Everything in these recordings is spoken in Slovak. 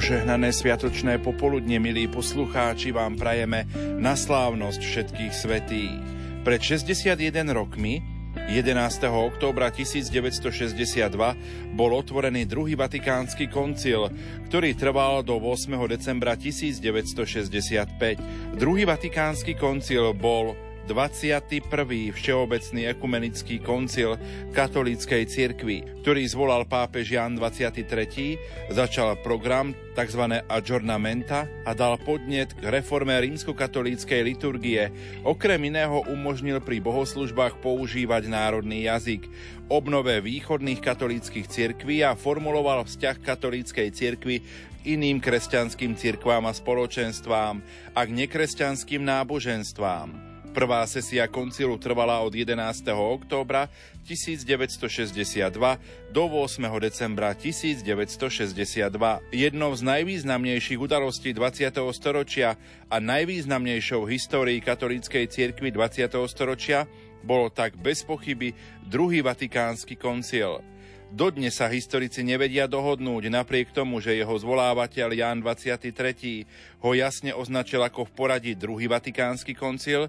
Požehnané sviatočné popoludne, milí poslucháči, vám prajeme na slávnosť všetkých svetých. Pred 61 rokmi, 11. októbra 1962, bol otvorený druhý vatikánsky koncil, ktorý trval do 8. decembra 1965. Druhý vatikánsky koncil bol 21. Všeobecný ekumenický koncil katolíckej cirkvi, ktorý zvolal pápež Jan 23. začal program tzv. adjornamenta a dal podnet k reforme rímskokatolíckej liturgie. Okrem iného umožnil pri bohoslužbách používať národný jazyk, obnove východných katolíckých cirkví a formuloval vzťah katolíckej cirkvi iným kresťanským cirkvám a spoločenstvám a k nekresťanským náboženstvám. Prvá sesia koncilu trvala od 11. októbra 1962 do 8. decembra 1962. Jednou z najvýznamnejších udalostí 20. storočia a najvýznamnejšou histórií katolíckej cirkvi 20. storočia bolo tak bez pochyby druhý vatikánsky koncil. Dodnes sa historici nevedia dohodnúť, napriek tomu, že jeho zvolávateľ Ján 23. ho jasne označil ako v poradí druhý vatikánsky koncil,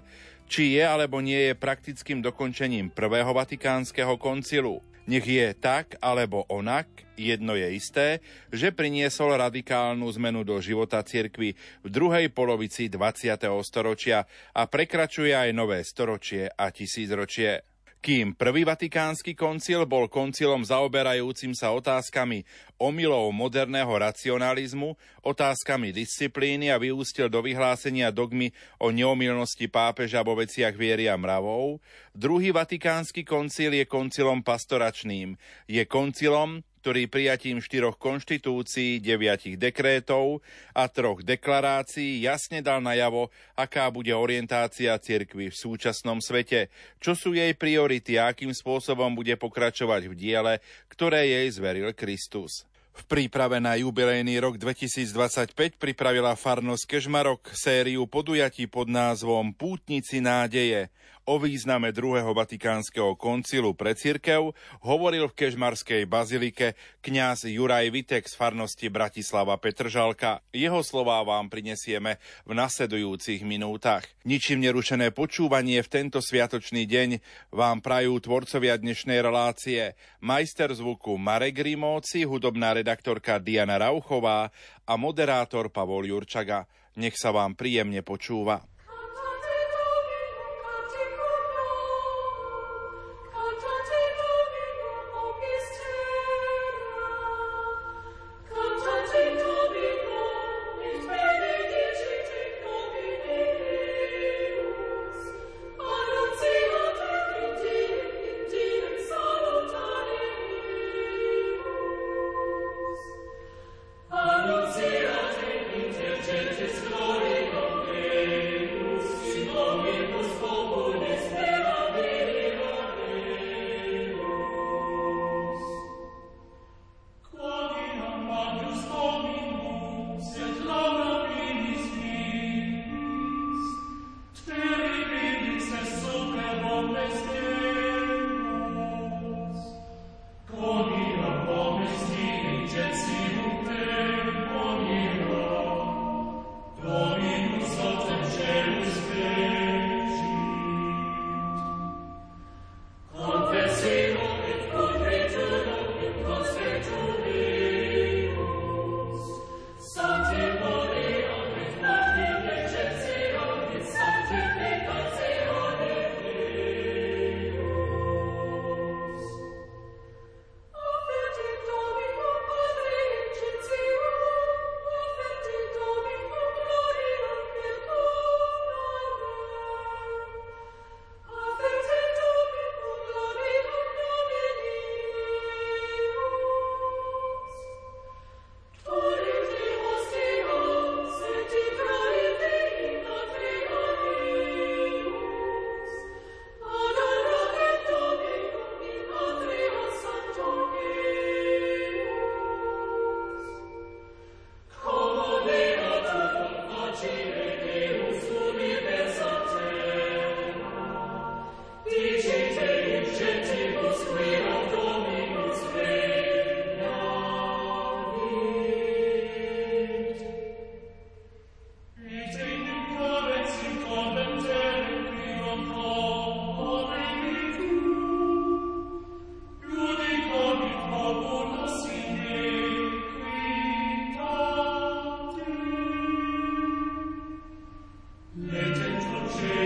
či je alebo nie je praktickým dokončením prvého vatikánskeho koncilu. Nech je tak alebo onak, jedno je isté, že priniesol radikálnu zmenu do života cirkvy v druhej polovici 20. storočia a prekračuje aj nové storočie a tisícročie. Kým prvý vatikánsky koncil bol koncilom zaoberajúcim sa otázkami omylov moderného racionalizmu, otázkami disciplíny a vyústil do vyhlásenia dogmy o neomilnosti pápeža vo veciach viery a mravov, druhý vatikánsky koncil je koncilom pastoračným. Je koncilom, ktorý prijatím štyroch konštitúcií, deviatich dekrétov a troch deklarácií jasne dal najavo, aká bude orientácia cirkvy v súčasnom svete, čo sú jej priority a akým spôsobom bude pokračovať v diele, ktoré jej zveril Kristus. V príprave na jubilejný rok 2025 pripravila farnosť Kežmarok sériu podujatí pod názvom Pútnici nádeje – O význame druhého vatikánskeho koncilu pre cirkev hovoril v Kežmarskej bazilike kňaz Juraj Vitek z farnosti Bratislava Petržalka. Jeho slová vám prinesieme v nasledujúcich minútach. Ničím nerušené počúvanie v tento sviatočný deň vám prajú tvorcovia dnešnej relácie majster zvuku Marek Rimóci, hudobná redaktorka Diana Rauchová a moderátor Pavol Jurčaga. Nech sa vám príjemne počúva.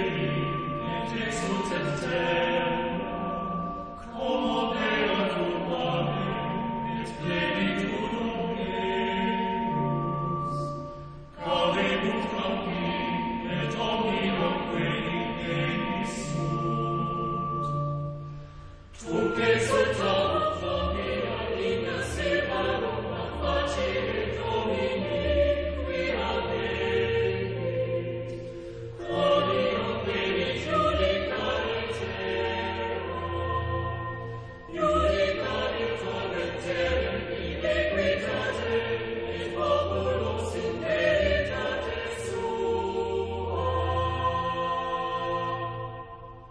It takes root and tears.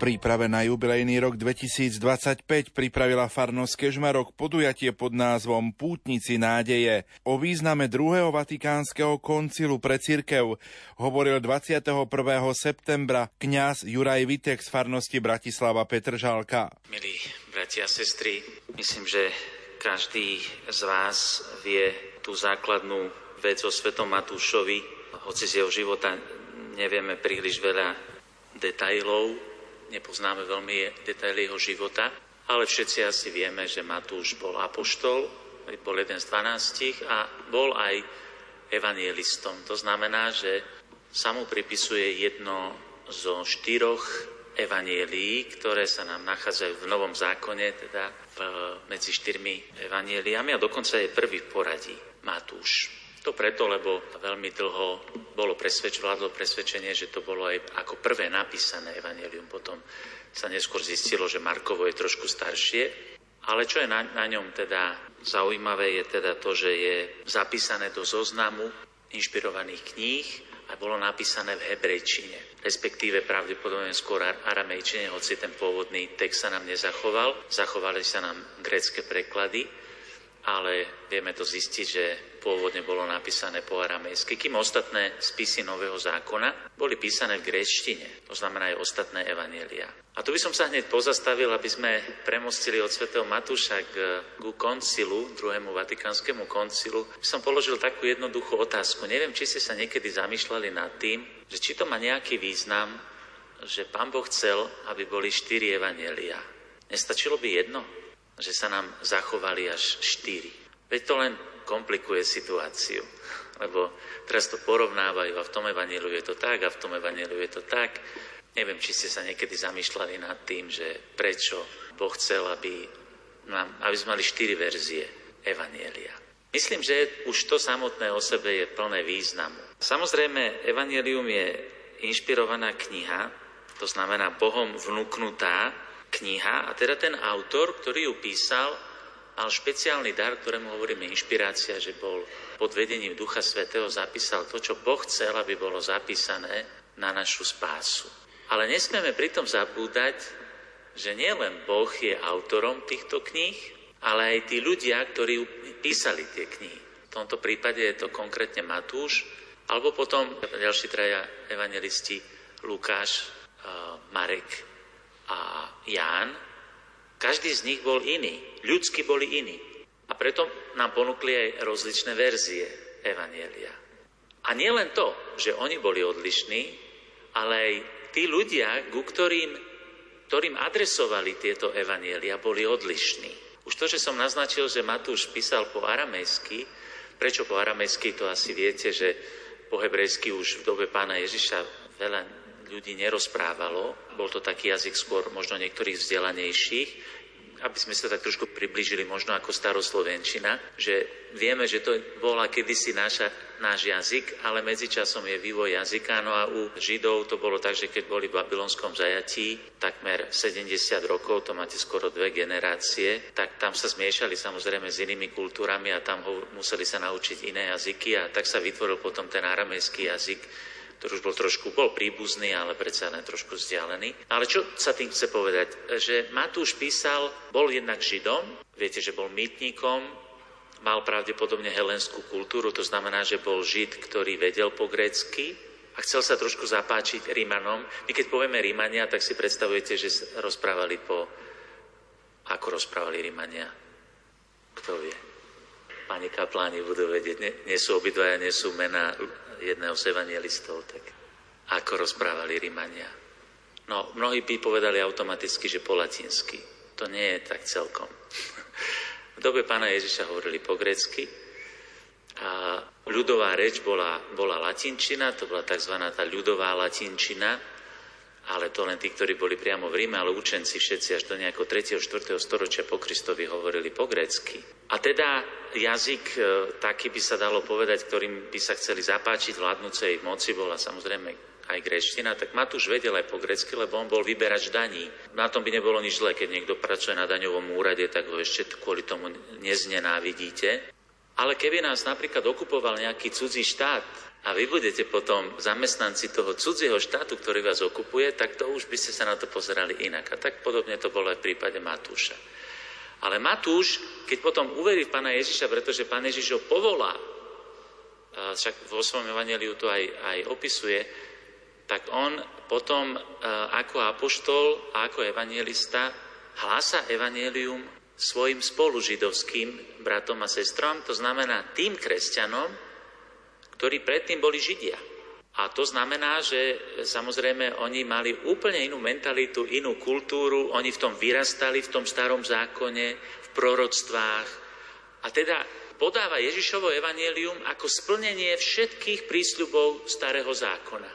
Príprave na jubilejný rok 2025 pripravila farnosť Kežmarok podujatie pod názvom Pútnici nádeje. O význame druhého vatikánskeho koncilu pre cirkev hovoril 21. septembra kňaz Juraj Vitek z farnosti Bratislava Petržalka. Milí bratia a sestry, myslím, že každý z vás vie tú základnú vec o Svetom Matúšovi, hoci z jeho života nevieme príliš veľa detajlov, nepoznáme veľmi detaily jeho života, ale všetci asi vieme, že Matúš bol apoštol, bol jeden z dvanástich a bol aj evanielistom. To znamená, že sa mu pripisuje jedno zo štyroch evanielií, ktoré sa nám nachádzajú v Novom zákone, teda v, medzi štyrmi evanieliami a dokonca je prvý v poradí, Matúš. To preto, lebo veľmi dlho bolo presvedč, vládlo presvedčenie, že to bolo aj ako prvé napísané evanelium. Potom sa neskôr zistilo, že Markovo je trošku staršie. Ale čo je na, na ňom teda zaujímavé, je teda to, že je zapísané do zoznamu inšpirovaných kníh a bolo napísané v hebrejčine, respektíve pravdepodobne skôr aramejčine, hoci ten pôvodný text sa nám nezachoval. Zachovali sa nám grecké preklady ale vieme to zistiť, že pôvodne bolo napísané po aramejsky, kým ostatné spisy Nového zákona boli písané v gréčtine, to znamená aj ostatné evanielia. A tu by som sa hneď pozastavil, aby sme premostili od svätého Matúša k, ku koncilu, druhému vatikánskemu koncilu, by som položil takú jednoduchú otázku. Neviem, či ste sa niekedy zamýšľali nad tým, že či to má nejaký význam, že Pán Boh chcel, aby boli štyri evanielia. Nestačilo by jedno? Že sa nám zachovali až štyri. Veď to len komplikuje situáciu, lebo teraz to porovnávajú a v tom evaníliu je to tak a v tom evaníliu je to tak. Neviem, či ste sa niekedy zamýšľali nad tým, že prečo Boh chcel, aby, nám, aby sme mali štyri verzie evanielia. Myslím, že už to samotné o sebe je plné významu. Samozrejme, Evangelium je inšpirovaná kniha, to znamená Bohom vnúknutá, kniha a teda ten autor, ktorý ju písal, mal špeciálny dar, ktorému hovoríme inšpirácia, že bol pod vedením Ducha Svetého zapísal to, čo Boh chcel, aby bolo zapísané na našu spásu. Ale nesmieme pritom zabúdať, že nielen Boh je autorom týchto kníh, ale aj tí ľudia, ktorí písali tie knihy. V tomto prípade je to konkrétne Matúš, alebo potom ďalší traja evangelisti Lukáš, Marek a Ján, každý z nich bol iný, ľudsky boli iní. A preto nám ponúkli aj rozličné verzie Evanielia. A nie len to, že oni boli odlišní, ale aj tí ľudia, ku ktorým, ktorým adresovali tieto Evanielia, boli odlišní. Už to, že som naznačil, že Matúš písal po aramejsky, prečo po aramejsky, to asi viete, že po hebrejsky už v dobe pána Ježiša veľa ľudí nerozprávalo. Bol to taký jazyk skôr možno niektorých vzdelanejších, aby sme sa tak trošku priblížili možno ako staroslovenčina, že vieme, že to bola kedysi naša, náš jazyk, ale medzičasom je vývoj jazyka. No a u Židov to bolo tak, že keď boli v babylonskom zajatí takmer 70 rokov, to máte skoro dve generácie, tak tam sa zmiešali samozrejme s inými kultúrami a tam ho, museli sa naučiť iné jazyky a tak sa vytvoril potom ten aramejský jazyk, ktorý už bol trošku bol príbuzný, ale predsa len trošku vzdialený. Ale čo sa tým chce povedať? Že Matúš písal, bol jednak Židom, viete, že bol mýtnikom, mal pravdepodobne helenskú kultúru, to znamená, že bol Žid, ktorý vedel po grécky, a chcel sa trošku zapáčiť Rímanom. My keď povieme Rímania, tak si predstavujete, že rozprávali po... Ako rozprávali Rímania? Kto vie? Pani kapláni budú vedieť. Nie, nie sú obidvaja, nie sú mená jedného z evangelistov. Tak ako rozprávali Rímania? No, mnohí by povedali automaticky, že po latinsky. To nie je tak celkom. V dobe pána Ježiša hovorili po grecky, a ľudová reč bola, bola latinčina, to bola tzv. tá ľudová latinčina, ale to len tí, ktorí boli priamo v Ríme, ale učenci všetci až do nejakého 3. 4. storočia po Kristovi hovorili po grécky. A teda jazyk, e, taký by sa dalo povedať, ktorým by sa chceli zapáčiť vládnúcej moci, bola samozrejme aj gréčtina, tak Matúš vedel aj po grecky, lebo on bol vyberač daní. Na tom by nebolo nič zlé, keď niekto pracuje na daňovom úrade, tak ho ešte kvôli tomu neznenávidíte. Ale keby nás napríklad okupoval nejaký cudzí štát a vy budete potom zamestnanci toho cudzieho štátu, ktorý vás okupuje, tak to už by ste sa na to pozerali inak. A tak podobne to bolo aj v prípade Matúša. Ale Matúš, keď potom uverí v Pána Ježiša, pretože Pán Ježiš ho povolá, však vo svojom evaneliu to aj, aj opisuje, tak on potom ako apoštol a ako evangelista hlása evanelium svojim spolužidovským bratom a sestrom, to znamená tým kresťanom, ktorí predtým boli Židia. A to znamená, že samozrejme oni mali úplne inú mentalitu, inú kultúru, oni v tom vyrastali, v tom starom zákone, v proroctvách. A teda podáva Ježišovo evanielium ako splnenie všetkých prísľubov starého zákona.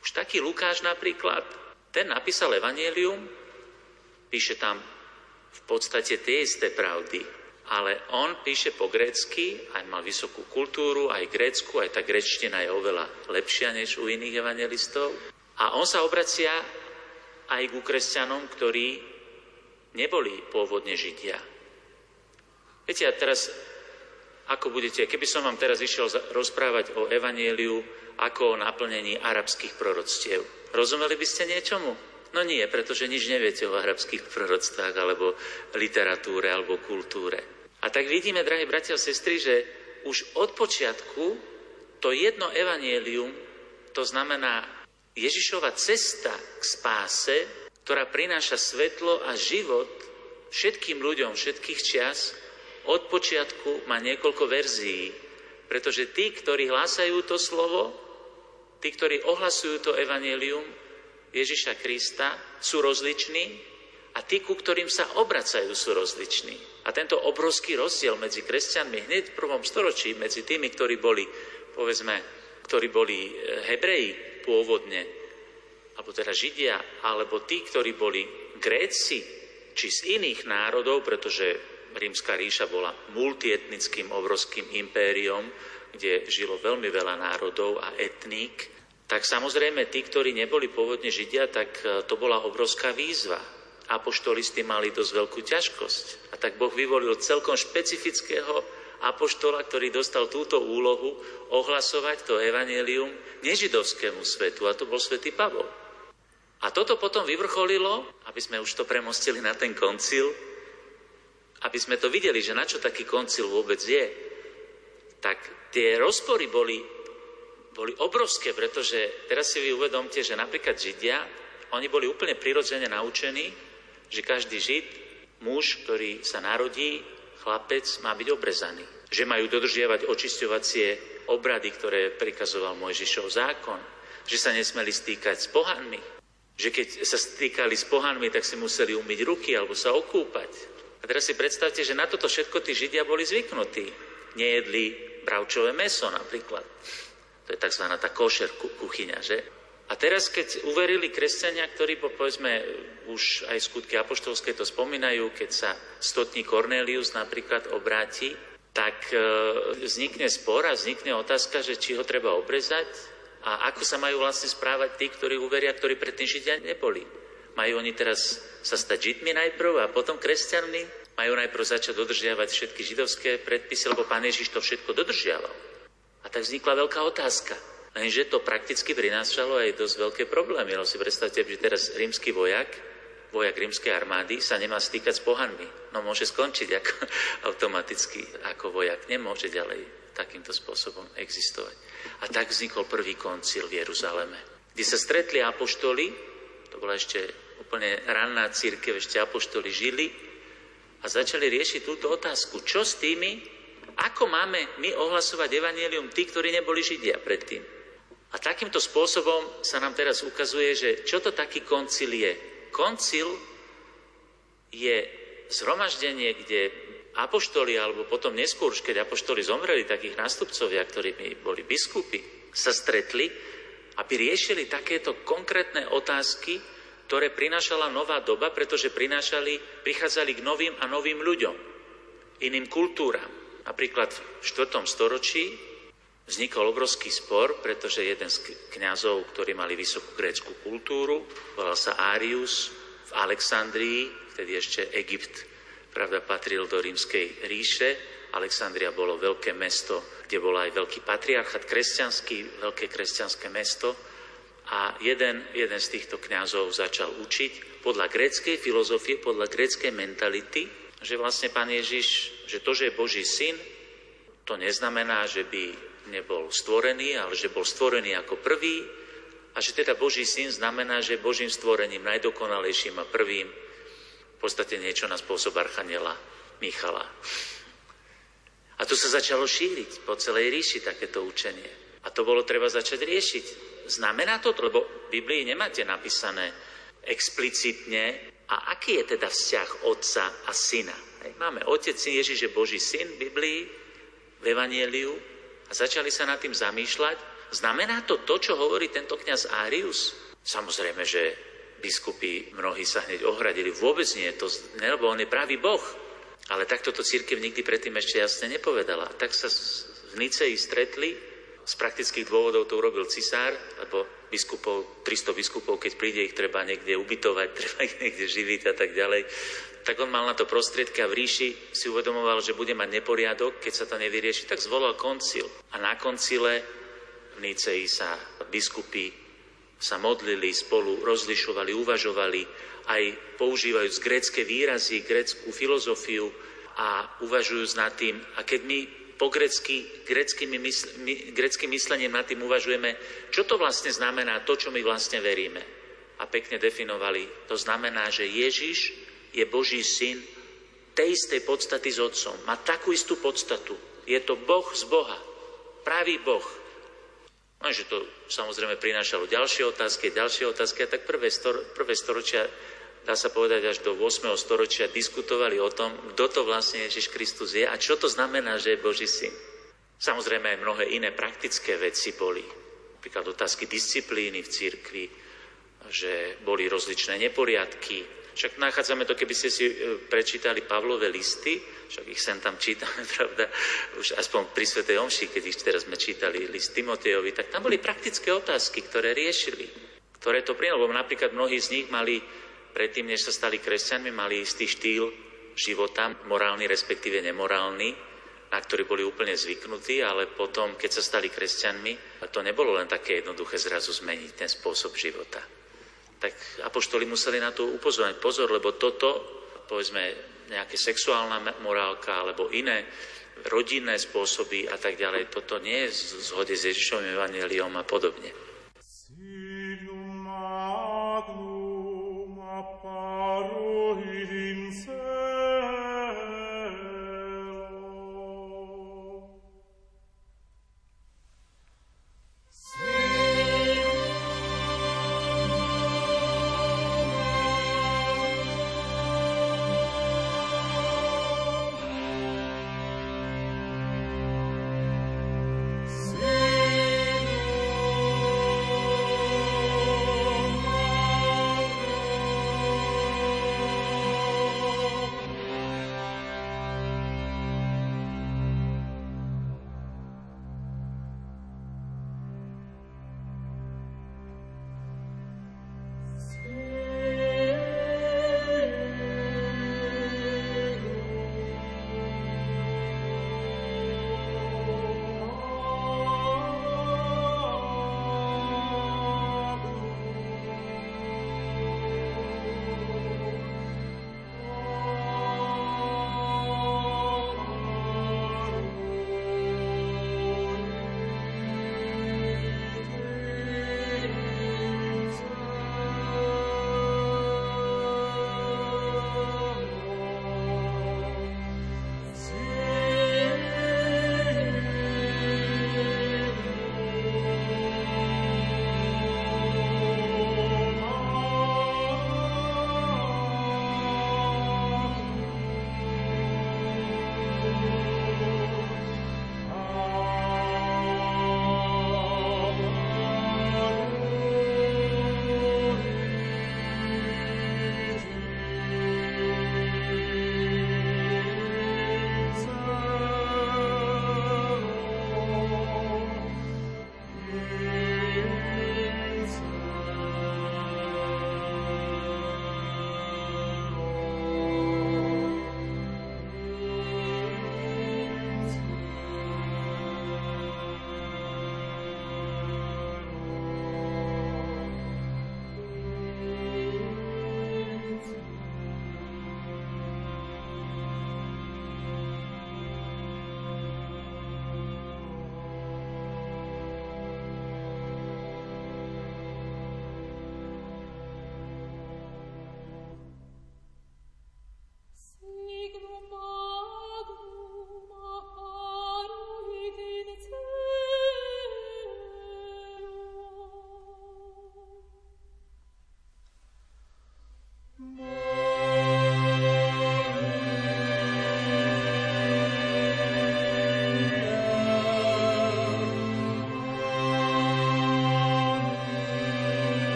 Už taký Lukáš napríklad, ten napísal evanielium, píše tam v podstate tie isté pravdy, ale on píše po grécky, aj mal vysokú kultúru, aj grécku, aj tá gréčtina je oveľa lepšia než u iných evangelistov. A on sa obracia aj ku kresťanom, ktorí neboli pôvodne Židia. Viete, a teraz, ako budete, keby som vám teraz išiel rozprávať o evanieliu ako o naplnení arabských proroctiev, rozumeli by ste niečomu? No nie, pretože nič neviete o arabských proroctvách alebo literatúre alebo kultúre. A tak vidíme, drahí bratia a sestry, že už od počiatku to jedno evanielium, to znamená Ježišova cesta k spáse, ktorá prináša svetlo a život všetkým ľuďom všetkých čias, od počiatku má niekoľko verzií. Pretože tí, ktorí hlásajú to slovo, tí, ktorí ohlasujú to evanielium, Ježiša Krista sú rozliční a tí, ku ktorým sa obracajú, sú rozliční. A tento obrovský rozdiel medzi kresťanmi hneď v prvom storočí, medzi tými, ktorí boli, povedzme, ktorí boli e, Hebreji pôvodne, alebo teda Židia, alebo tí, ktorí boli Gréci, či z iných národov, pretože Rímska ríša bola multietnickým obrovským impériom, kde žilo veľmi veľa národov a etník, tak samozrejme tí, ktorí neboli pôvodne Židia, tak e, to bola obrovská výzva. Apoštolisti mali dosť veľkú ťažkosť. A tak Boh vyvolil celkom špecifického apoštola, ktorý dostal túto úlohu ohlasovať to evanelium nežidovskému svetu, a to bol svätý Pavol. A toto potom vyvrcholilo, aby sme už to premostili na ten koncil, aby sme to videli, že na čo taký koncil vôbec je, tak tie rozpory boli boli obrovské, pretože teraz si vy uvedomte, že napríklad Židia, oni boli úplne prirodzene naučení, že každý Žid, muž, ktorý sa narodí, chlapec, má byť obrezaný. Že majú dodržiavať očisťovacie obrady, ktoré prikazoval Mojžišov zákon. Že sa nesmeli stýkať s pohanmi. Že keď sa stýkali s pohanmi, tak si museli umyť ruky alebo sa okúpať. A teraz si predstavte, že na toto všetko tí Židia boli zvyknutí. Nejedli bravčové meso napríklad. To je tzv. tá košer kuchyňa, že? A teraz, keď uverili kresťania, ktorí, povedzme, už aj skutky apoštolské to spomínajú, keď sa stotní Cornelius napríklad obráti, tak e, vznikne spor a vznikne otázka, že či ho treba obrezať a ako sa majú vlastne správať tí, ktorí uveria, ktorí predtým Židia neboli. Majú oni teraz sa stať Židmi najprv a potom kresťanmi? Majú najprv začať dodržiavať všetky židovské predpisy, lebo Pán Ježiš to všetko dodržiaval. A tak vznikla veľká otázka. Lenže to prakticky prinášalo aj dosť veľké problémy. No si predstavte, že teraz rímsky vojak, vojak rímskej armády sa nemá stýkať s pohanmi. No môže skončiť ako, automaticky ako vojak, nemôže ďalej. takýmto spôsobom existovať. A tak vznikol prvý koncil v Jeruzaleme, kde sa stretli apoštoli, to bola ešte úplne ranná církev, ešte apoštoli žili a začali riešiť túto otázku. Čo s tými, ako máme my ohlasovať evanielium tí, ktorí neboli Židia predtým? A takýmto spôsobom sa nám teraz ukazuje, že čo to taký koncil je. Koncil je zhromaždenie, kde apoštoli, alebo potom neskôr, keď apoštoli zomreli, takých nástupcovia, ktorými boli biskupy, sa stretli, aby riešili takéto konkrétne otázky, ktoré prinášala nová doba, pretože prinášali, prichádzali k novým a novým ľuďom, iným kultúram. Napríklad v 4. storočí vznikol obrovský spor, pretože jeden z kňazov, ktorí mali vysokú grécku kultúru, volal sa Arius v Alexandrii, vtedy ešte Egypt pravda, patril do rímskej ríše. Alexandria bolo veľké mesto, kde bol aj veľký patriarchat kresťanský, veľké kresťanské mesto. A jeden, jeden z týchto kňazov začal učiť podľa gréckej filozofie, podľa gréckej mentality, že vlastne pán Ježiš, že to, že je Boží syn, to neznamená, že by nebol stvorený, ale že bol stvorený ako prvý a že teda Boží syn znamená, že Božím stvorením najdokonalejším a prvým v podstate niečo na spôsob Archaniela Michala. A tu sa začalo šíriť po celej ríši takéto učenie. A to bolo treba začať riešiť. Znamená to, lebo v Biblii nemáte napísané explicitne, a aký je teda vzťah otca a syna. Máme otec, syn, Ježiš je Boží syn v Biblii, v Evangeliu a začali sa nad tým zamýšľať. Znamená to to, čo hovorí tento kňaz Arius? Samozrejme, že biskupy mnohí sa hneď ohradili. Vôbec nie, to, lebo on je pravý Boh. Ale takto to církev nikdy predtým ešte jasne nepovedala. Tak sa v Nicei stretli, z praktických dôvodov to urobil cisár, lebo biskupov, 300 biskupov, keď príde, ich treba niekde ubytovať, treba ich niekde živiť a tak ďalej. Tak on mal na to prostriedky a v ríši si uvedomoval, že bude mať neporiadok, keď sa to nevyrieši, tak zvolal koncil. A na koncile v Nicei sa biskupy sa modlili, spolu rozlišovali, uvažovali, aj používajúc grécké výrazy, gréckú filozofiu a uvažujúc nad tým. A keď my po grecky, mysl, my, greckým myslením nad tým uvažujeme, čo to vlastne znamená, to, čo my vlastne veríme. A pekne definovali, to znamená, že Ježiš je Boží syn tej istej podstaty s Otcom. Má takú istú podstatu. Je to Boh z Boha. Pravý Boh. Lenže to samozrejme prinášalo ďalšie otázky, ďalšie otázky. A tak prvé, stor, prvé storočia, dá sa povedať až do 8. storočia, diskutovali o tom, kto to vlastne Ježiš Kristus je a čo to znamená, že je Boží syn. Samozrejme aj mnohé iné praktické veci boli. Napríklad otázky disciplíny v cirkvi, že boli rozličné neporiadky, však nachádzame to, keby ste si e, prečítali Pavlové listy, však ich sem tam čítame, pravda, už aspoň pri Svetej Omši, keď ich teraz sme čítali list Timotejovi, tak tam boli praktické otázky, ktoré riešili, ktoré to prijalo. Napríklad mnohí z nich mali, predtým, než sa stali kresťanmi, mali istý štýl života, morálny, respektíve nemorálny, na ktorý boli úplne zvyknutí, ale potom, keď sa stali kresťanmi, to nebolo len také jednoduché zrazu zmeniť ten spôsob života tak apoštoli museli na to upozorniť. Pozor, lebo toto, povedzme, nejaká sexuálna morálka alebo iné rodinné spôsoby a tak ďalej, toto nie je v zhode s Ježišovým evaneliom a podobne.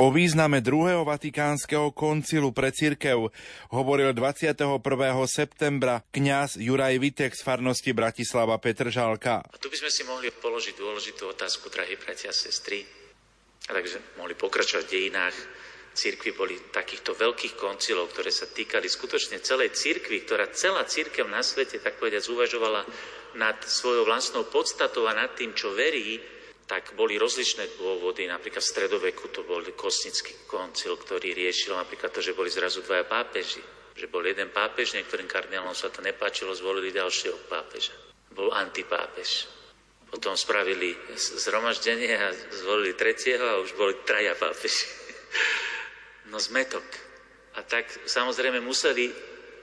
O význame druhého vatikánskeho koncilu pre cirkev hovoril 21. septembra kňaz Juraj Vitek z farnosti Bratislava Petržálka. A tu by sme si mohli položiť dôležitú otázku, drahí bratia a sestry. A takže mohli pokračovať v dejinách cirkvi boli takýchto veľkých koncilov, ktoré sa týkali skutočne celej cirkvi, ktorá celá cirkev na svete, tak povedať, zúvažovala nad svojou vlastnou podstatou a nad tým, čo verí, tak boli rozličné dôvody. Napríklad v stredoveku to bol kosnický koncil, ktorý riešil napríklad to, že boli zrazu dvaja pápeži. Že bol jeden pápež, niektorým kardinálom sa to nepáčilo, zvolili ďalšieho pápeža. Bol antipápež. Potom spravili zhromaždenie a zvolili tretieho a už boli traja pápeži. No zmetok. A tak samozrejme museli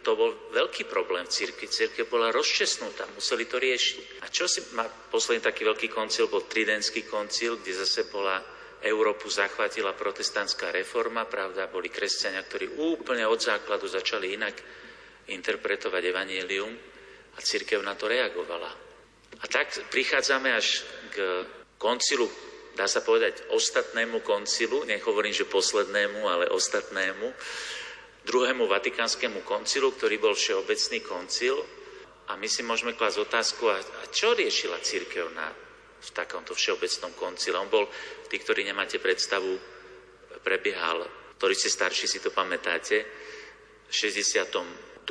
to bol veľký problém v cirkvi. Cirkev bola rozčesnutá, museli to riešiť. A čo si má posledný taký veľký koncil, bol Tridentský koncil, kde zase bola Európu zachvátila protestantská reforma, pravda, boli kresťania, ktorí úplne od základu začali inak interpretovať evanielium a církev na to reagovala. A tak prichádzame až k koncilu, dá sa povedať, ostatnému koncilu, nech hovorím, že poslednému, ale ostatnému, druhému vatikánskemu koncilu, ktorý bol všeobecný koncil. A my si môžeme klásť otázku, a, a čo riešila církev na, v takomto všeobecnom koncile? On bol, tí, ktorí nemáte predstavu, prebiehal, ktorí ste starší, si to pamätáte, v 62.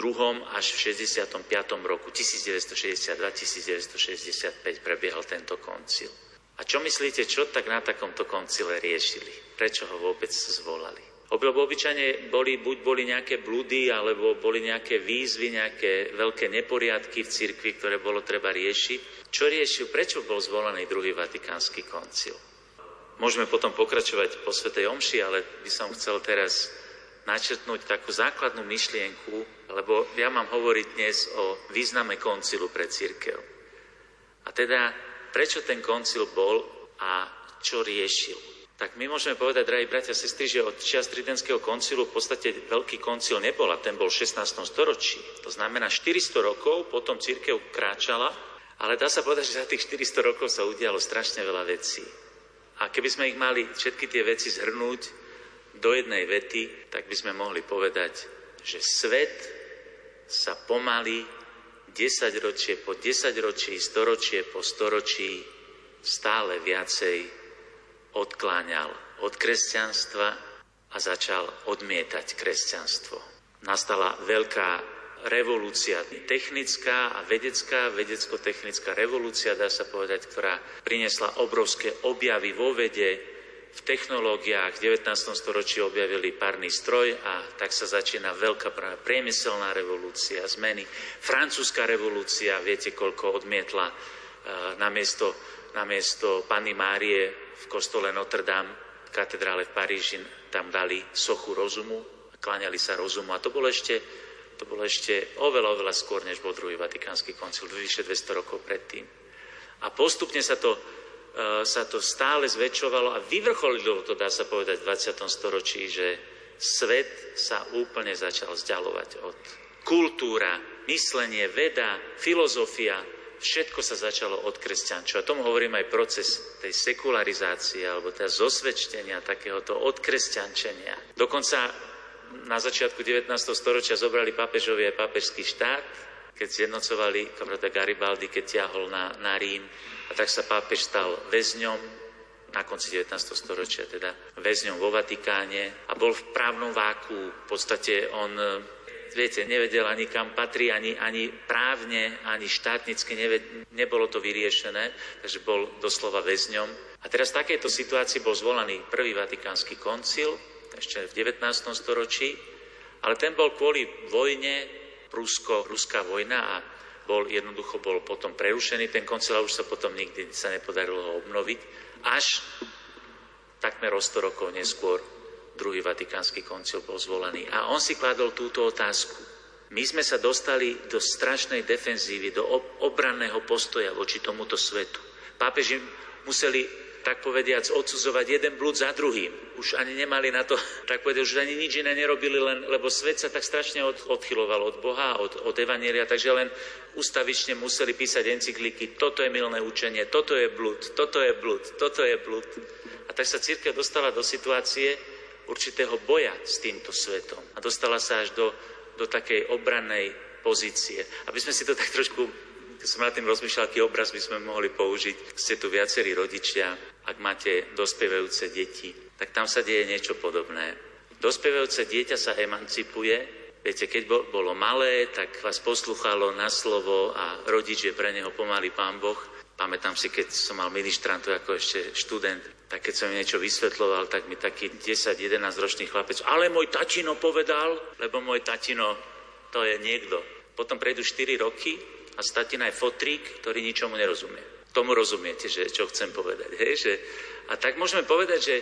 až v 65. roku 1962-1965 prebiehal tento koncil. A čo myslíte, čo tak na takomto koncile riešili? Prečo ho vôbec zvolali? Obyčajne boli, buď boli nejaké blúdy, alebo boli nejaké výzvy, nejaké veľké neporiadky v cirkvi, ktoré bolo treba riešiť. Čo riešil? Prečo bol zvolený druhý vatikánsky koncil? Môžeme potom pokračovať po Svetej Omši, ale by som chcel teraz načrtnúť takú základnú myšlienku, lebo ja mám hovoriť dnes o význame koncilu pre církev. A teda, prečo ten koncil bol a čo riešil? Tak my môžeme povedať, drahí bratia a sestry, že od čias Tridentského koncilu v podstate veľký koncil nebol a ten bol v 16. storočí. To znamená 400 rokov, potom církev kráčala, ale dá sa povedať, že za tých 400 rokov sa udialo strašne veľa vecí. A keby sme ich mali všetky tie veci zhrnúť do jednej vety, tak by sme mohli povedať, že svet sa pomaly 10 ročie po 10 ročí, storočie po storočí stále viacej odkláňal od kresťanstva a začal odmietať kresťanstvo. Nastala veľká revolúcia technická a vedecká, vedecko-technická revolúcia, dá sa povedať, ktorá priniesla obrovské objavy vo vede, v technológiách. V 19. storočí objavili párny stroj a tak sa začína veľká priemyselná revolúcia, zmeny. Francúzska revolúcia, viete, koľko odmietla uh, na miesto, na miesto Panny Márie kostole Notre Dame, katedrále v Paríži, tam dali sochu rozumu, kláňali sa rozumu. A to bolo ešte, to bolo ešte oveľa, oveľa skôr, než bol druhý vatikánsky koncil, vyše 200 rokov predtým. A postupne sa to, uh, sa to stále zväčšovalo a vyvrcholilo to, dá sa povedať, v 20. storočí, že svet sa úplne začal vzdialovať od kultúra, myslenie, veda, filozofia, všetko sa začalo od kresťančov. A tomu hovorím aj proces tej sekularizácie alebo teda zosvedčenia takéhoto odkresťančenia. Dokonca na začiatku 19. storočia zobrali pápežovi aj pápežský štát, keď zjednocovali kamarata Garibaldi, keď ťahol na, na Rím. A tak sa pápež stal väzňom na konci 19. storočia, teda väzňom vo Vatikáne a bol v právnom váku. V podstate on viete, nevedel ani kam patrí, ani, ani právne, ani štátnicky neved, nebolo to vyriešené, takže bol doslova väzňom. A teraz v takejto situácii bol zvolaný prvý vatikánsky koncil, ešte v 19. storočí, ale ten bol kvôli vojne, Prusko-Ruská vojna a bol, jednoducho bol potom prerušený ten koncil a už sa potom nikdy sa nepodarilo ho obnoviť, až takmer o 100 rokov neskôr druhý vatikánsky koncil bol zvolený. A on si kladol túto otázku. My sme sa dostali do strašnej defenzívy, do obranného postoja voči tomuto svetu. Pápeži museli, tak povediac, odsudzovať jeden blúd za druhým. Už ani nemali na to, tak povediac, už ani nič iné nerobili, len, lebo svet sa tak strašne od, odchyloval od Boha, od, od Evanielia, takže len ustavične museli písať encykliky, toto je milné učenie, toto je blúd, toto je blúd, toto je blúd. A tak sa církev dostala do situácie, určitého boja s týmto svetom a dostala sa až do, do takej obrannej pozície. Aby sme si to tak trošku, keď som nad tým rozmýšľal, aký obraz by sme mohli použiť, ste tu viacerí rodičia, ak máte dospievajúce deti, tak tam sa deje niečo podobné. Dospievajúce dieťa sa emancipuje, Viete, keď bolo malé, tak vás posluchalo na slovo a rodič je pre neho pomaly pán Boh. Pamätám si, keď som mal ministrantu ako ešte študent, tak keď som niečo vysvetloval, tak mi taký 10-11 ročný chlapec, ale môj tatino povedal, lebo môj tatino to je niekto. Potom prejdú 4 roky a z tatina je fotrík, ktorý ničomu nerozumie. Tomu rozumiete, že, čo chcem povedať. Hej? Že, a tak môžeme povedať, že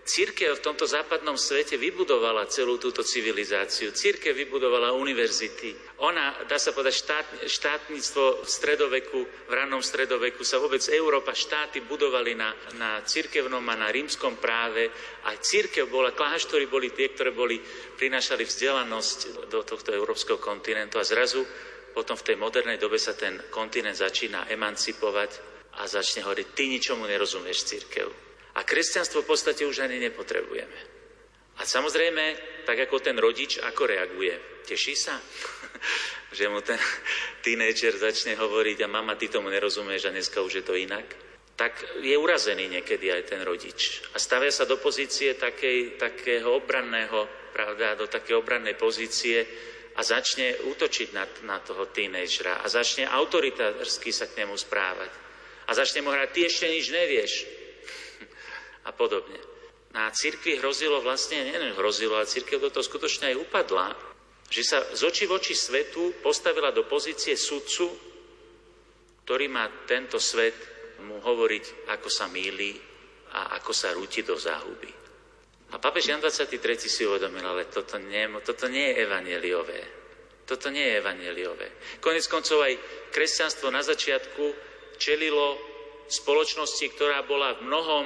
Církev v tomto západnom svete vybudovala celú túto civilizáciu. Církev vybudovala univerzity. Ona, dá sa povedať, štát, štátnictvo v stredoveku, v rannom stredoveku sa vôbec Európa, štáty budovali na, na církevnom a na rímskom práve. A církev bola, kláštory boli tie, ktoré boli, prinášali vzdelanosť do tohto európskeho kontinentu. A zrazu potom v tej modernej dobe sa ten kontinent začína emancipovať a začne hovoriť, ty ničomu nerozumieš církev. A kresťanstvo v podstate už ani nepotrebujeme. A samozrejme, tak ako ten rodič, ako reaguje? Teší sa? že mu ten tínejčer začne hovoriť a mama, ty tomu nerozumieš a dneska už je to inak? Tak je urazený niekedy aj ten rodič. A stavia sa do pozície takej, takého obranného, pravda, do takej obrannej pozície a začne útočiť na, na toho tínejčera a začne autoritársky sa k nemu správať. A začne mu hrať, ty ešte nič nevieš a podobne. Na církvi hrozilo vlastne, neviem, hrozilo, ale církev do toho skutočne aj upadla, že sa z očí v oči svetu postavila do pozície sudcu, ktorý má tento svet mu hovoriť, ako sa míli a ako sa rúti do záhuby. A papež Jan 23. si uvedomil, ale toto nie, toto nie je evaneliové. Toto nie je evaneliové. Konec koncov aj kresťanstvo na začiatku čelilo spoločnosti, ktorá bola v mnohom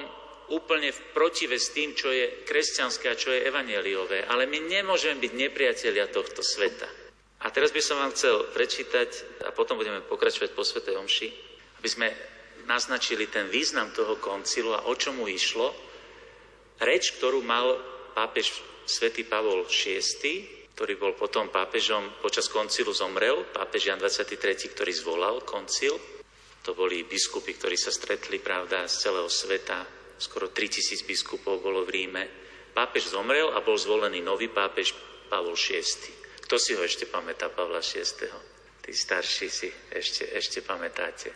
úplne v protive s tým, čo je kresťanské a čo je evaneliové. Ale my nemôžeme byť nepriatelia tohto sveta. A teraz by som vám chcel prečítať, a potom budeme pokračovať po Svetej Omši, aby sme naznačili ten význam toho koncilu a o čomu išlo. Reč, ktorú mal pápež svätý Pavol VI, ktorý bol potom pápežom, počas koncilu zomrel, pápež Jan 23., ktorý zvolal koncil. To boli biskupy, ktorí sa stretli, pravda, z celého sveta, skoro 3000 biskupov bolo v Ríme. Pápež zomrel a bol zvolený nový pápež Pavol VI. Kto si ho ešte pamätá, Pavla VI? Tí starší si ešte, ešte pamätáte.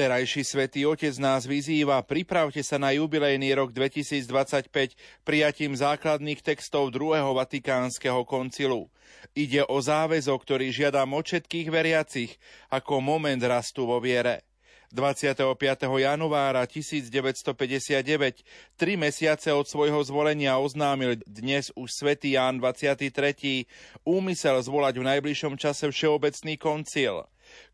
Terajší svätý Otec nás vyzýva, pripravte sa na jubilejný rok 2025 prijatím základných textov druhého Vatikánskeho koncilu. Ide o záväzok, ktorý žiadam od všetkých veriacich ako moment rastu vo viere. 25. januára 1959, tri mesiace od svojho zvolenia oznámil dnes už svätý Ján 23. úmysel zvolať v najbližšom čase všeobecný koncil.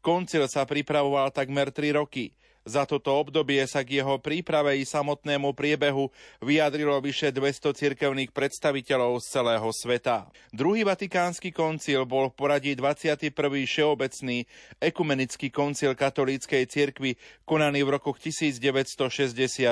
Koncil sa pripravoval takmer tri roky. Za toto obdobie sa k jeho príprave i samotnému priebehu vyjadrilo vyše 200 cirkevných predstaviteľov z celého sveta. Druhý vatikánsky koncil bol v poradí 21. všeobecný ekumenický koncil katolíckej cirkvi konaný v rokoch 1962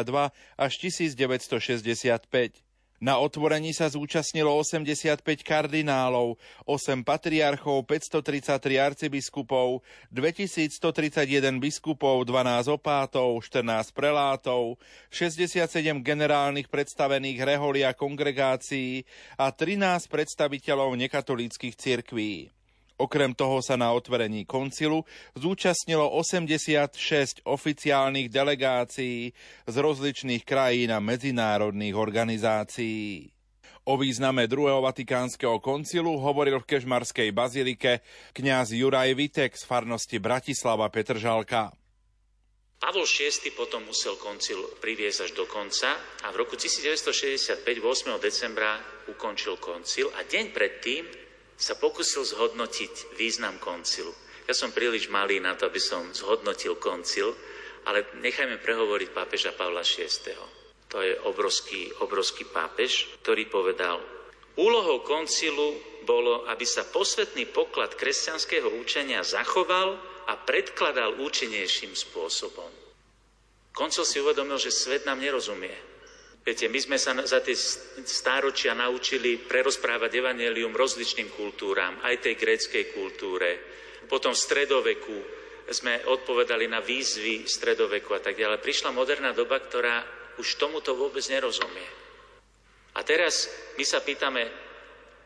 až 1965. Na otvorení sa zúčastnilo 85 kardinálov, 8 patriarchov, 533 arcibiskupov, 2131 biskupov, 12 opátov, 14 prelátov, 67 generálnych predstavených reholi a kongregácií a 13 predstaviteľov nekatolíckých cirkví. Okrem toho sa na otvorení koncilu zúčastnilo 86 oficiálnych delegácií z rozličných krajín a medzinárodných organizácií. O význame druhého vatikánskeho koncilu hovoril v Kežmarskej bazilike kňaz Juraj Vitek z farnosti Bratislava Petržalka. Pavol VI potom musel koncil priviesť až do konca a v roku 1965, 8. decembra, ukončil koncil a deň predtým sa pokusil zhodnotiť význam koncilu. Ja som príliš malý na to, aby som zhodnotil koncil, ale nechajme prehovoriť pápeža Pavla VI. To je obrovský, obrovský pápež, ktorý povedal, úlohou koncilu bolo, aby sa posvetný poklad kresťanského učenia zachoval a predkladal účinnejším spôsobom. Koncil si uvedomil, že svet nám nerozumie Viete, my sme sa za tie stáročia naučili prerozprávať evanelium rozličným kultúram, aj tej gréckej kultúre. Potom v stredoveku sme odpovedali na výzvy stredoveku a tak ďalej. Prišla moderná doba, ktorá už tomuto vôbec nerozumie. A teraz my sa pýtame,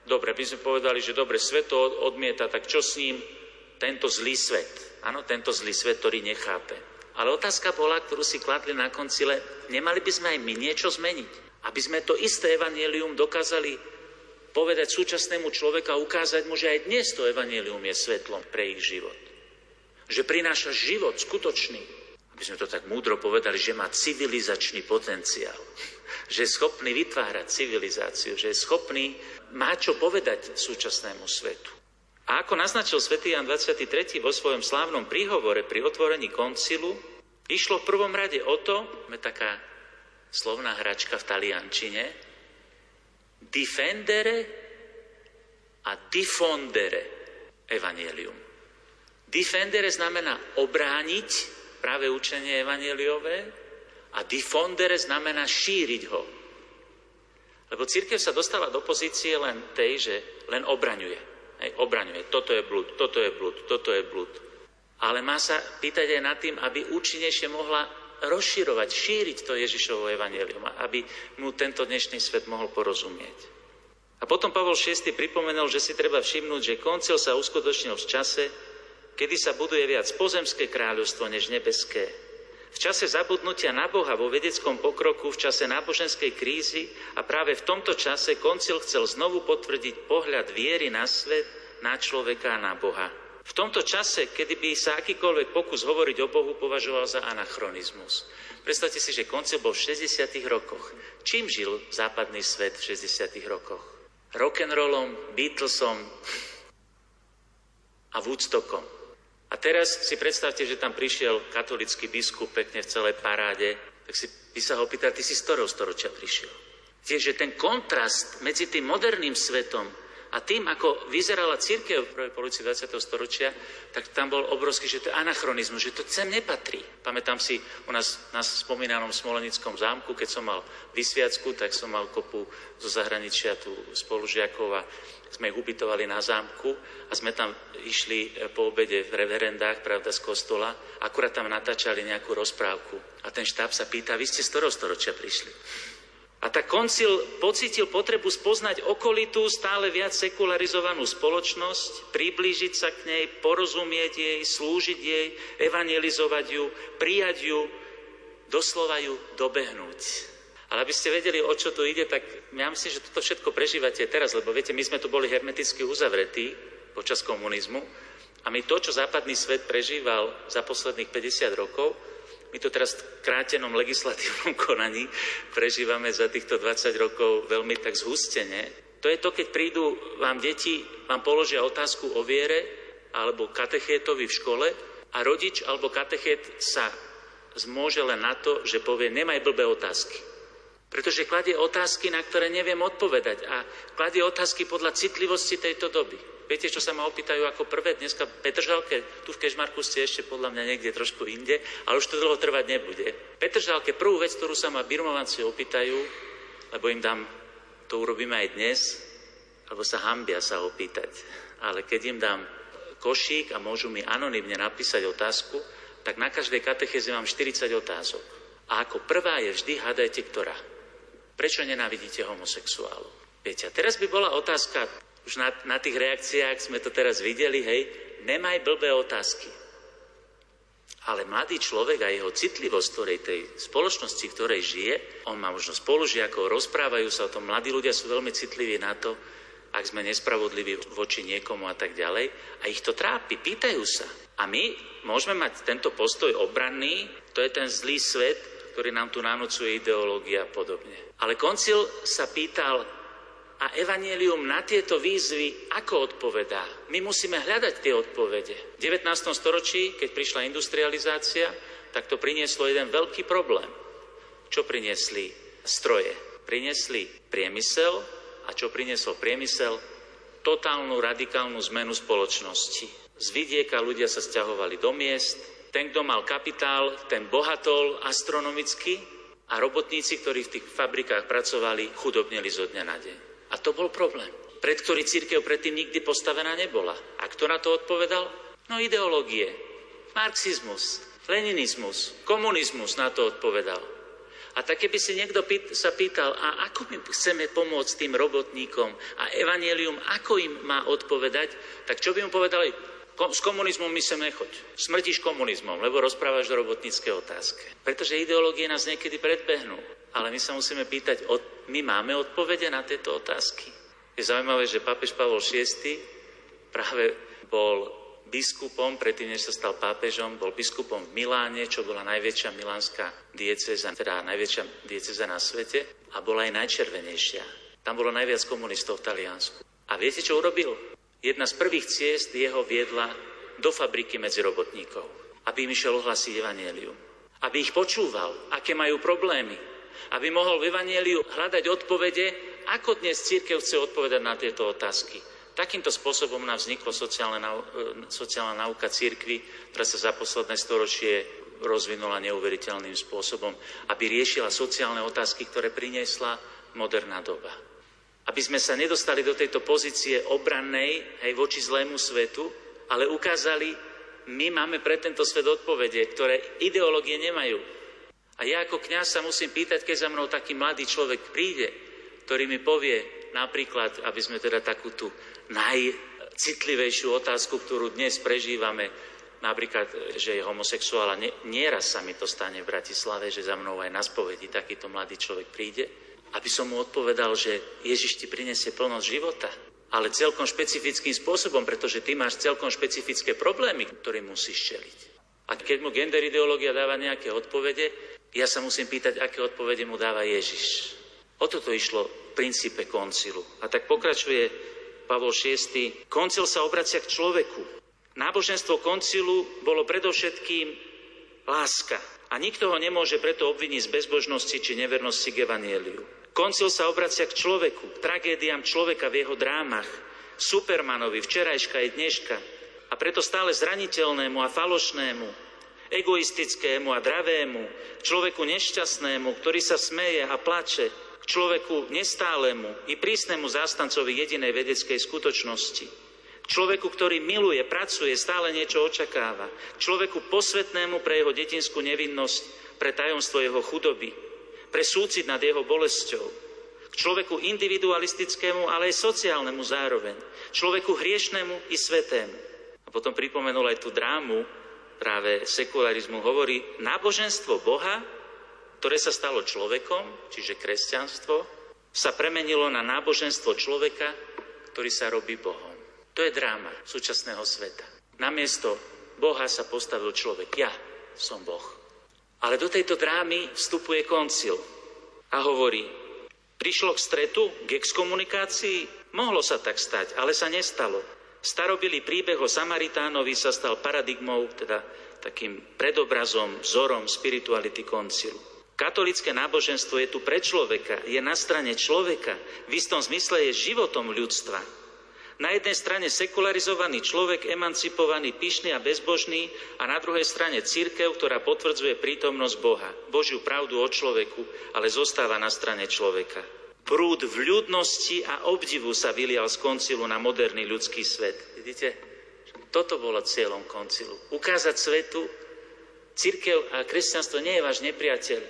dobre, my sme povedali, že dobre, svet to odmieta, tak čo s ním? Tento zlý svet. Áno, tento zlý svet, ktorý nechápe. Ale otázka bola, ktorú si kladli na koncile, nemali by sme aj my niečo zmeniť. Aby sme to isté evanelium dokázali povedať súčasnému človeka a ukázať mu, že aj dnes to evanelium je svetlom pre ich život. Že prináša život skutočný. Aby sme to tak múdro povedali, že má civilizačný potenciál. Že je schopný vytvárať civilizáciu, že je schopný má čo povedať súčasnému svetu. A ako naznačil svätý Jan 23. vo svojom slávnom príhovore pri otvorení koncilu, išlo v prvom rade o to, je taká slovná hračka v taliančine, defendere a diffondere evanielium. Defendere znamená obrániť práve učenie evanieliové a diffondere znamená šíriť ho. Lebo církev sa dostala do pozície len tej, že len obraňuje. Hej, obraňuje. Toto je blúd, toto je blúd, toto je blúd. Ale má sa pýtať aj nad tým, aby účinnejšie mohla rozširovať, šíriť to Ježišovo evanelium, aby mu tento dnešný svet mohol porozumieť. A potom Pavol VI pripomenul, že si treba všimnúť, že koncil sa uskutočnil v čase, kedy sa buduje viac pozemské kráľovstvo než nebeské. V čase zabudnutia na Boha vo vedeckom pokroku, v čase náboženskej krízy a práve v tomto čase koncil chcel znovu potvrdiť pohľad viery na svet, na človeka a na Boha. V tomto čase, kedy by sa akýkoľvek pokus hovoriť o Bohu považoval za anachronizmus. Predstavte si, že koncil bol v 60. rokoch. Čím žil západný svet v 60. rokoch? Rock'n'rollom, Beatlesom a Woodstockom. A teraz si predstavte, že tam prišiel katolický biskup pekne v celej paráde, tak si by sa ho pýtal, ty si z ktorého storočia prišiel? Tiež, že ten kontrast medzi tým moderným svetom a tým, ako vyzerala církev v prvej polovici 20. storočia, tak tam bol obrovský, že to je anachronizmus, že to sem nepatrí. Pamätám si u nás na spomínanom Smolenickom zámku, keď som mal vysviacku, tak som mal kopu zo zahraničia tu spolužiakov a sme ich ubytovali na zámku a sme tam išli e, po obede v reverendách, pravda, z kostola, akurát tam natáčali nejakú rozprávku. A ten štáb sa pýta, vy ste z ktorého storočia prišli? A tak koncil pocítil potrebu spoznať okolitú, stále viac sekularizovanú spoločnosť, priblížiť sa k nej, porozumieť jej, slúžiť jej, evangelizovať ju, prijať ju, doslova ju dobehnúť. Ale aby ste vedeli, o čo tu ide, tak ja myslím, že toto všetko prežívate teraz, lebo viete, my sme tu boli hermeticky uzavretí počas komunizmu a my to, čo západný svet prežíval za posledných 50 rokov, my to teraz v krátenom legislatívnom konaní prežívame za týchto 20 rokov veľmi tak zhustene. To je to, keď prídu vám deti, vám položia otázku o viere alebo katechétovi v škole a rodič alebo katechét sa zmôže len na to, že povie, nemaj blbé otázky. Pretože kladie otázky, na ktoré neviem odpovedať a kladie otázky podľa citlivosti tejto doby. Viete, čo sa ma opýtajú ako prvé? Dneska Petržalke, tu v Kežmarku ste ešte podľa mňa niekde trošku inde, ale už to dlho trvať nebude. Petržalke, prvú vec, ktorú sa ma birmovanci opýtajú, lebo im dám, to urobíme aj dnes, alebo sa hambia sa opýtať. Ale keď im dám košík a môžu mi anonymne napísať otázku, tak na každej katechéze mám 40 otázok. A ako prvá je vždy, hádajte, ktorá. Prečo nenávidíte homosexuálov? Viete, a teraz by bola otázka, už na, na tých reakciách sme to teraz videli, hej, nemaj blbé otázky. Ale mladý človek a jeho citlivosť ktorej, tej spoločnosti, ktorej žije, on má možno spolužiakov, rozprávajú sa o tom, mladí ľudia sú veľmi citliví na to, ak sme nespravodliví voči niekomu a tak ďalej. A ich to trápi, pýtajú sa. A my môžeme mať tento postoj obranný, to je ten zlý svet, ktorý nám tu nanúcuje ideológia a podobne. Ale koncil sa pýtal, a evanielium na tieto výzvy ako odpovedá? My musíme hľadať tie odpovede. V 19. storočí, keď prišla industrializácia, tak to prinieslo jeden veľký problém. Čo priniesli stroje? Priniesli priemysel a čo priniesol priemysel? Totálnu radikálnu zmenu spoločnosti. Z vidieka ľudia sa stiahovali do miest, ten, kto mal kapitál, ten bohatol astronomicky a robotníci, ktorí v tých fabrikách pracovali, chudobnili zo dňa na deň. A to bol problém, pred ktorý církev predtým nikdy postavená nebola. A kto na to odpovedal? No ideológie, marxizmus, leninizmus, komunizmus na to odpovedal. A tak keby si niekto pýt, sa pýtal, a ako my chceme pomôcť tým robotníkom a evanelium, ako im má odpovedať, tak čo by mu povedali? S komunizmom my sem nechoď. Smrtíš komunizmom, lebo rozprávaš o robotníckej otázke. Pretože ideológie nás niekedy predbehnú. Ale my sa musíme pýtať, my máme odpovede na tieto otázky. Je zaujímavé, že pápež Pavol VI práve bol biskupom, predtým, než sa stal pápežom, bol biskupom v Miláne, čo bola najväčšia milánska dieceza, teda najväčšia dieceza na svete a bola aj najčervenejšia. Tam bolo najviac komunistov v Taliansku. A viete, čo urobil? Jedna z prvých ciest jeho viedla do fabriky medzi robotníkov, aby im išiel ohlasiť evanielium. Aby ich počúval, aké majú problémy, aby mohol v Evangeliu hľadať odpovede, ako dnes církev chce odpovedať na tieto otázky. Takýmto spôsobom nám vznikla sociálna, e, sociálna nauka církvy, ktorá sa za posledné storočie rozvinula neuveriteľným spôsobom, aby riešila sociálne otázky, ktoré priniesla moderná doba. Aby sme sa nedostali do tejto pozície obrannej aj voči zlému svetu, ale ukázali, my máme pre tento svet odpovede, ktoré ideológie nemajú. A ja ako kňaz sa musím pýtať, keď za mnou taký mladý človek príde, ktorý mi povie napríklad, aby sme teda takú tú najcitlivejšiu otázku, ktorú dnes prežívame, napríklad, že je homosexuál a nie, nieraz sa mi to stane v Bratislave, že za mnou aj na spovedi takýto mladý človek príde, aby som mu odpovedal, že Ježiš ti prinesie plnosť života, ale celkom špecifickým spôsobom, pretože ty máš celkom špecifické problémy, ktorým musíš čeliť. A keď mu gender ideológia dáva nejaké odpovede, ja sa musím pýtať, aké odpovede mu dáva Ježiš. O toto išlo v princípe koncilu. A tak pokračuje Pavol VI. Koncil sa obracia k človeku. Náboženstvo koncilu bolo predovšetkým láska. A nikto ho nemôže preto obviniť z bezbožnosti či nevernosti k evanieliu. Koncil sa obracia k človeku, k tragédiám človeka v jeho drámach, Supermanovi, včerajška i dneška. A preto stále zraniteľnému a falošnému, egoistickému a dravému, človeku nešťastnému, ktorý sa smeje a plače, k človeku nestálemu i prísnemu zástancovi jedinej vedeckej skutočnosti. K človeku, ktorý miluje, pracuje, stále niečo očakáva. K človeku posvetnému pre jeho detinskú nevinnosť, pre tajomstvo jeho chudoby. Pre súcit nad jeho bolesťou, k človeku individualistickému, ale aj sociálnemu zároveň, človeku hriešnemu i svetému. A potom pripomenul aj tú drámu, práve sekularizmu hovorí, náboženstvo Boha, ktoré sa stalo človekom, čiže kresťanstvo, sa premenilo na náboženstvo človeka, ktorý sa robí Bohom. To je dráma súčasného sveta. Namiesto Boha sa postavil človek. Ja som Boh. Ale do tejto drámy vstupuje koncil a hovorí, prišlo k stretu, k exkomunikácii, mohlo sa tak stať, ale sa nestalo. Starobilý príbeh o Samaritánovi sa stal paradigmou, teda takým predobrazom, vzorom spirituality koncilu. Katolické náboženstvo je tu pre človeka, je na strane človeka, v istom zmysle je životom ľudstva. Na jednej strane sekularizovaný človek, emancipovaný, pyšný a bezbožný a na druhej strane církev, ktorá potvrdzuje prítomnosť Boha, Božiu pravdu o človeku, ale zostáva na strane človeka. Prúd vľudnosti a obdivu sa vylial z koncilu na moderný ľudský svet. Vidíte? Toto bolo cieľom koncilu. Ukázať svetu, církev a kresťanstvo nie je váš nepriateľ,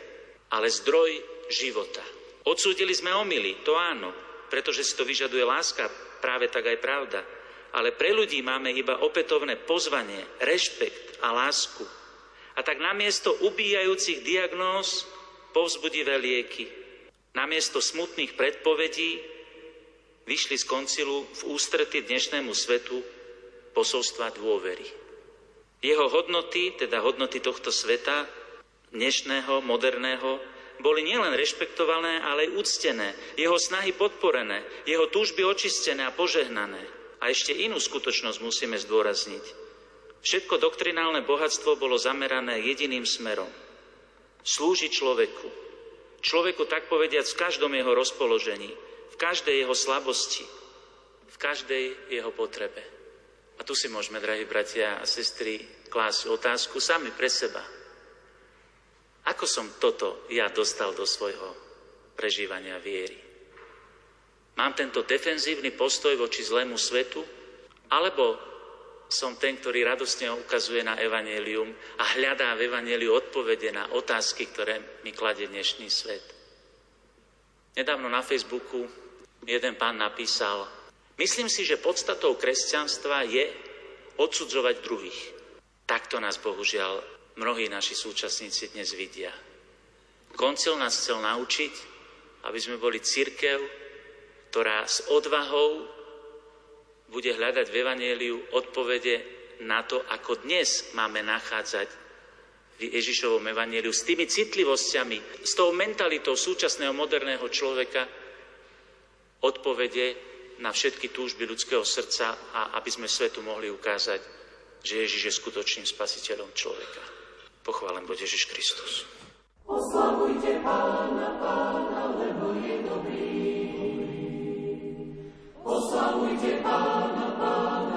ale zdroj života. Odsúdili sme omily, to áno, pretože si to vyžaduje láska, práve tak aj pravda. Ale pre ľudí máme iba opätovné pozvanie, rešpekt a lásku. A tak namiesto ubíjajúcich diagnóz povzbudivé lieky, namiesto smutných predpovedí vyšli z koncilu v ústrety dnešnému svetu posolstva dôvery. Jeho hodnoty, teda hodnoty tohto sveta, dnešného, moderného, boli nielen rešpektované, ale aj úctené, jeho snahy podporené, jeho túžby očistené a požehnané. A ešte inú skutočnosť musíme zdôrazniť. Všetko doktrinálne bohatstvo bolo zamerané jediným smerom. Slúžiť človeku, Človeku tak povediať v každom jeho rozpoložení, v každej jeho slabosti, v každej jeho potrebe. A tu si môžeme, drahí bratia a sestry, klásť otázku sami pre seba. Ako som toto ja dostal do svojho prežívania viery? Mám tento defenzívny postoj voči zlému svetu? Alebo som ten, ktorý radostne ukazuje na evanelium a hľadá v evaneliu odpovede na otázky, ktoré mi kladie dnešný svet. Nedávno na Facebooku jeden pán napísal, myslím si, že podstatou kresťanstva je odsudzovať druhých. Takto nás bohužiaľ mnohí naši súčasníci dnes vidia. Koncil nás chcel naučiť, aby sme boli církev, ktorá s odvahou bude hľadať v Evangeliu odpovede na to, ako dnes máme nachádzať v Ježišovom Evangeliu s tými citlivosťami, s tou mentalitou súčasného moderného človeka odpovede na všetky túžby ľudského srdca a aby sme svetu mohli ukázať, že Ježiš je skutočným spasiteľom človeka. Pochválen bude Ježiš Kristus. Oslavujte Pána, Pána, lebo je dobrý. Oslavujte Pána, Pána,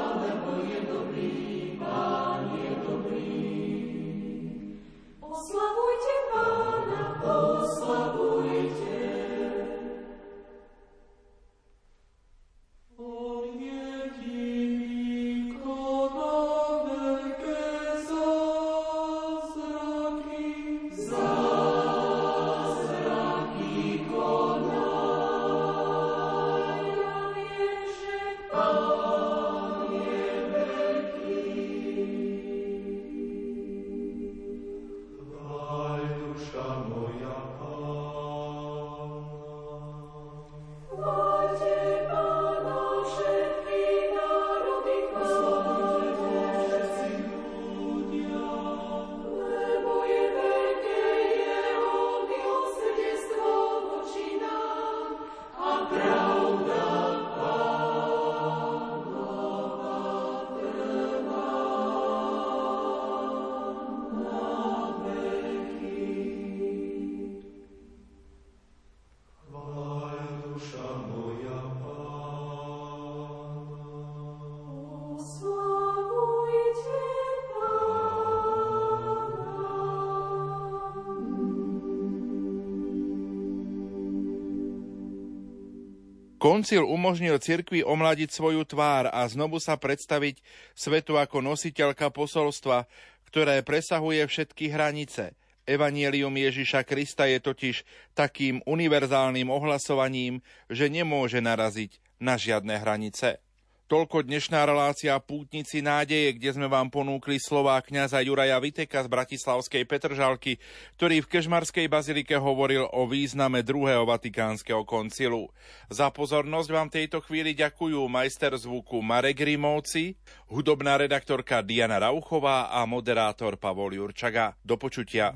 Koncil umožnil cirkvi omladiť svoju tvár a znovu sa predstaviť svetu ako nositeľka posolstva, ktoré presahuje všetky hranice. Evanielium Ježiša Krista je totiž takým univerzálnym ohlasovaním, že nemôže naraziť na žiadne hranice. Toľko dnešná relácia Pútnici nádeje, kde sme vám ponúkli slová kňaza Juraja Viteka z Bratislavskej Petržalky, ktorý v Kežmarskej bazilike hovoril o význame druhého vatikánskeho koncilu. Za pozornosť vám tejto chvíli ďakujú majster zvuku Marek Rimovci, hudobná redaktorka Diana Rauchová a moderátor Pavol Jurčaga. Do počutia.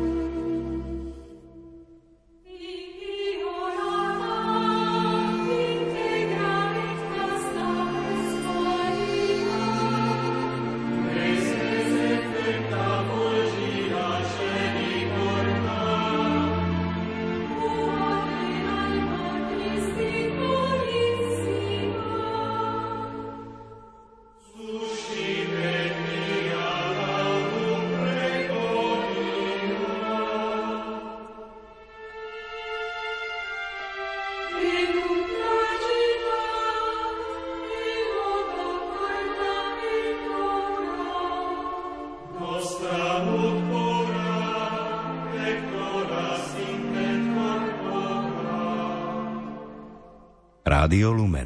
Radio Lumen.